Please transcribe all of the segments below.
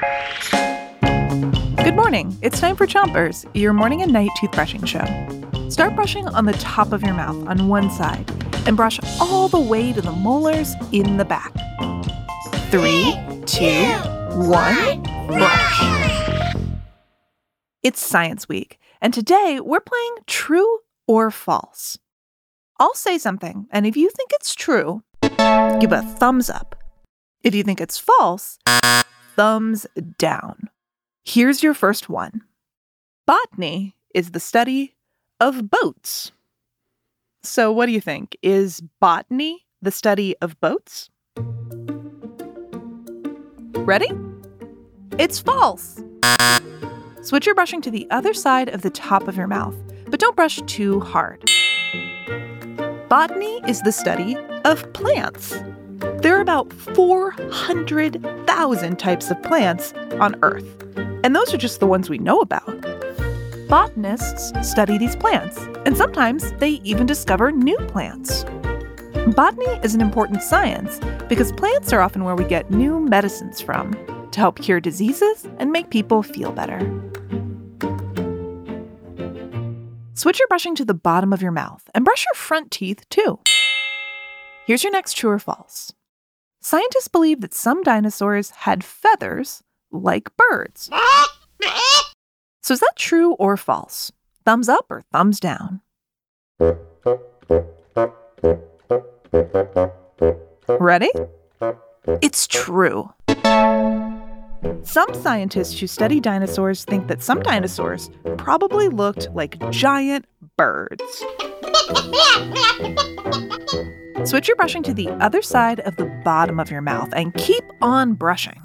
Good morning. It's time for Chompers, your morning and night toothbrushing show. Start brushing on the top of your mouth on one side and brush all the way to the molars in the back. Three, two, one, brush. It's Science Week, and today we're playing True or False. I'll say something, and if you think it's true, give a thumbs up. If you think it's false, thumbs down. Here's your first one Botany is the study of boats. So, what do you think? Is botany the study of boats? Ready? It's false. Switch your brushing to the other side of the top of your mouth, but don't brush too hard. Botany is the study of plants. There are about 400,000 types of plants on Earth, and those are just the ones we know about. Botanists study these plants, and sometimes they even discover new plants. Botany is an important science because plants are often where we get new medicines from to help cure diseases and make people feel better. Switch your brushing to the bottom of your mouth and brush your front teeth too. Here's your next true or false. Scientists believe that some dinosaurs had feathers like birds. So is that true or false? Thumbs up or thumbs down? Ready? It's true. Some scientists who study dinosaurs think that some dinosaurs probably looked like giant birds. Switch your brushing to the other side of the bottom of your mouth and keep on brushing.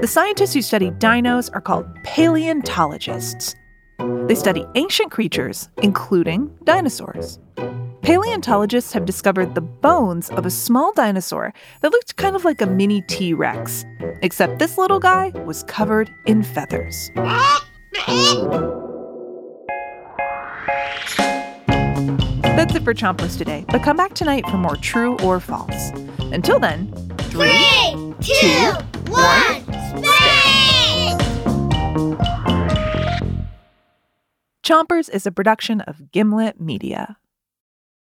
The scientists who study dinos are called paleontologists. They study ancient creatures, including dinosaurs. Paleontologists have discovered the bones of a small dinosaur that looked kind of like a mini T Rex, except this little guy was covered in feathers. That's it for Chompers today, but come back tonight for more true or false. Until then, Three, two, one, spin! Chompers is a production of Gimlet Media.